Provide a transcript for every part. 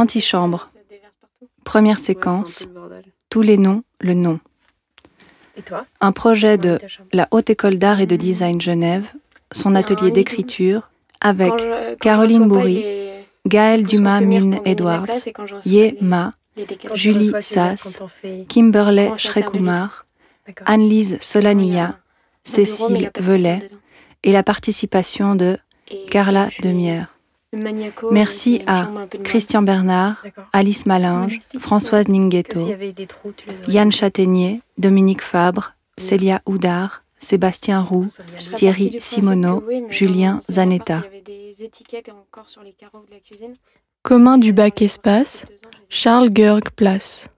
Antichambre. Première séquence. Tous les noms, le nom. Et toi? Un projet de la Haute École d'Art et de Design Genève, son atelier il- d'écriture, avec Caroline Bourri, Gaël Dumas la Edwards, Ye Ma, Julie Sass, Kimberley Shrekumar. Anne-Lise Solania, Cécile dedans. et la participation de Carla Demière. Merci une à Christian Bernard. Alice Malinge, Françoise aurais Yann Châtaignier, Dominique Fabre, Célia Houdard, Sébastien Roux, Thierry Simoneau, Julien Zanetta. Commun du bac Dans les espace, Charles Georg Place.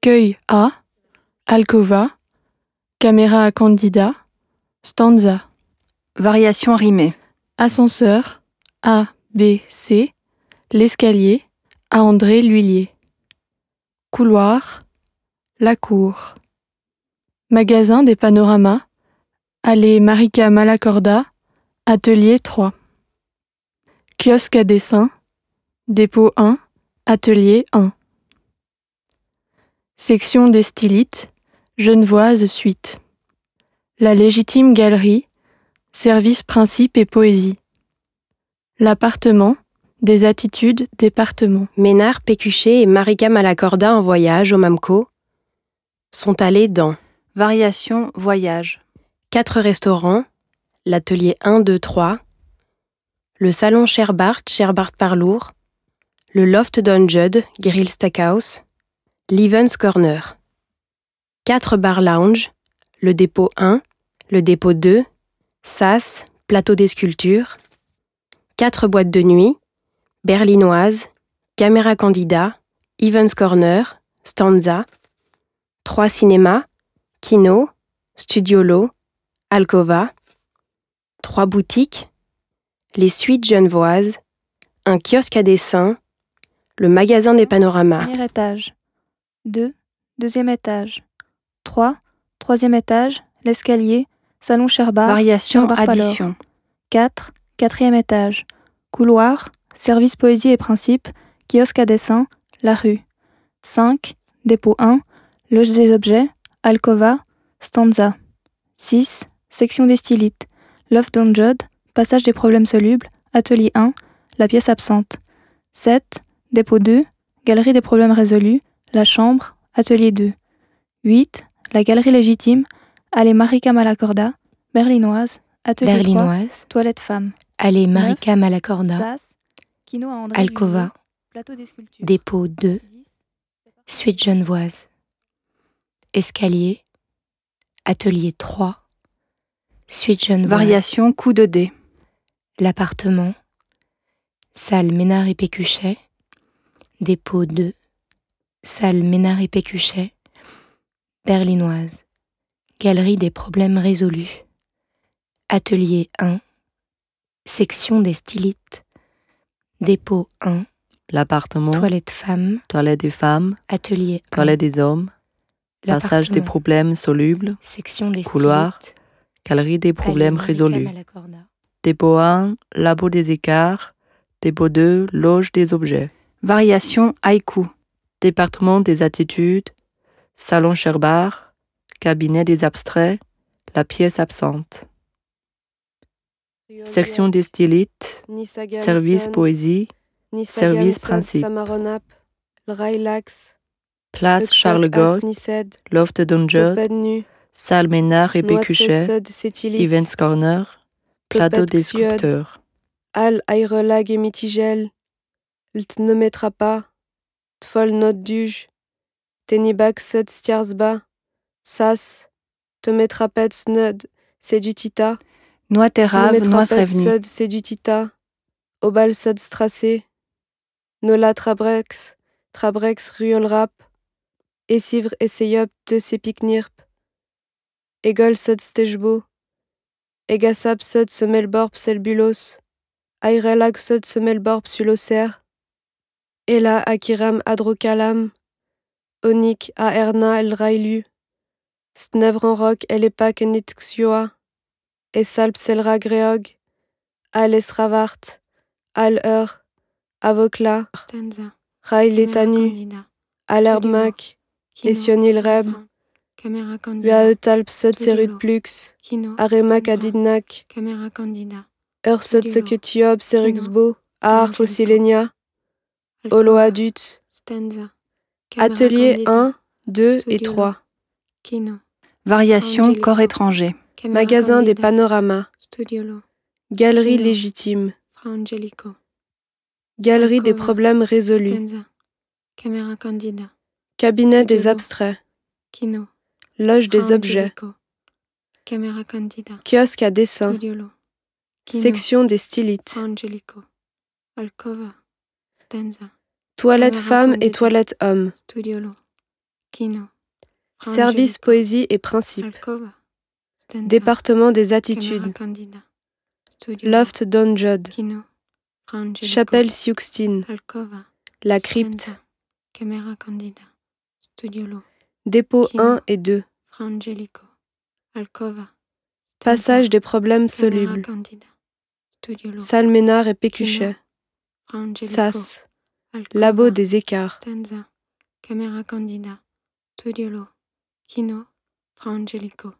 Cueil A, Alcova, Caméra à candidat, Stanza, Variation rimée. Ascenseur, A, B, C, L'escalier, à André L'Huillier. Couloir, La Cour. Magasin des panoramas, Allée Marika Malacorda, Atelier 3. Kiosque à dessin, Dépôt 1, Atelier 1. Section des stylites, Genevoise suite. La légitime galerie, Service principe et poésie. L'appartement, des attitudes, département. Ménard Pécuchet et Marika Malacorda en voyage au Mamco sont allés dans Variation voyage. quatre restaurants, l'atelier 1, 2, 3, le salon Sherbart, Sherbart Parlour, le loft Don Judd, Grill Steakhouse, l'Evans Corner. Quatre bars lounge, le dépôt 1, le dépôt 2, SAS, plateau des sculptures. Quatre boîtes de nuit, berlinoise, caméra candidat, Evans Corner, Stanza. Trois cinémas, Kino, Studiolo, Alcova, trois boutiques, les suites genevoises, un kiosque à dessin, le magasin des panoramas. Premier étage. 2. Deuxième étage. 3. Troisième étage. L'escalier. Salon Sherbart. Variation addition. 4. Quatrième étage. Couloir. Service poésie et principe. Kiosque à dessin. La rue. 5. Dépôt 1. Loge des objets. Alcova. Stanza. 6. Section des stylites. Loft Don Judd. Passage des problèmes solubles. Atelier 1. La pièce absente. 7. Dépôt 2. Galerie des problèmes résolus. La chambre. Atelier 2. 8. La galerie légitime. Allée Marika Malacorda. Berlinoise. Atelier 3. Berlinoise, Toilette femme. allée Marika Malacorda, Alcova, Lullier, Plateau des sculptures. dépôt 2, 10. suite genevoise. Escalier, atelier 3, suite genevoise. Variation coup de dé. L'appartement, salle Ménard et Pécuchet, dépôt 2, salle Ménard et Pécuchet, berlinoise, galerie des problèmes résolus, atelier 1, section des stylites, dépôt 1, L'appartement, toilette femme, toilette des femmes, atelier 1, toilette des hommes, passage des problèmes solubles, section des couloir, stylites, galerie des problèmes résolus. Dépôt 1, labo des écarts. Dépôt 2, loge des objets. Variation haïku. Département des attitudes. Salon Sherbart. Cabinet des abstraits. La pièce absente. Section des stylites. Service poésie. service principe. Place Charles Gaulle. Loft. Toped Salle Ménard et Pécuchet. Events Corner. Plateau des sculpteurs. Al Airelag et Mitigel, Ltnometrapa, Tfol Not Duge, Tenibak Sud Stjarsba, Sas, Tometrapet Snud, Sedutita, Noix-Terrave, Noise-Reveny. Sud Sedutita, Obal Sud Strassé, Nola Trabrex, Trabrex Ruolrap, Essivre Essayop de Sepiknirp, Egol Sud Stejbo, Egasap Sud Semelborp Selbulos, Airelag Sud Semelborp Suloser, Ela Akiram Adrokalam, Onik Aerna El Railu, Snevranrock Elepak Nitxioa, Esalp Selra Greog, Al Esravart, Al Ur, Avocla, Stanza. Rai Camera Letanu, Candida. Alerb Studio. Mac, Kino. Essionil Reb, Stanza. Camera Candida. Ua Talp Sud Studio. Serut Plux. Aremak. Adidnak. Ur. Sekutiob Seruxbo, Ar. Fossilenia, Alcova. Olo Adut, Stanza. Camera Atelier Candida. 1, 2 et Studio. 3, Kino. Variation corps étranger. Magasin des panoramas. Galerie légitime, Fra Angelico. Galerie des problèmes résolus, Stanza. Camera Candida. Cabinet des abstraits, Kino. Loge des objets, Angelico. Camera Candida. Kiosque à dessin. Section des stylites, Fra Angelico. Alcova. Stanza. Toilette femme et toilette homme, Service poésie et principe. Département des attitudes. Loft Don Jod. Chapelle Siouxtine, Alcova. La Crypte. Dépôt Kino. 1 et 2, Fra Angelico. Alcova. Stanza. Passage des problèmes solubles. Salménard et Pécuchet. Sas. Labo des écarts. Camera Candida. Studiolo. Kino. Fra Angelico.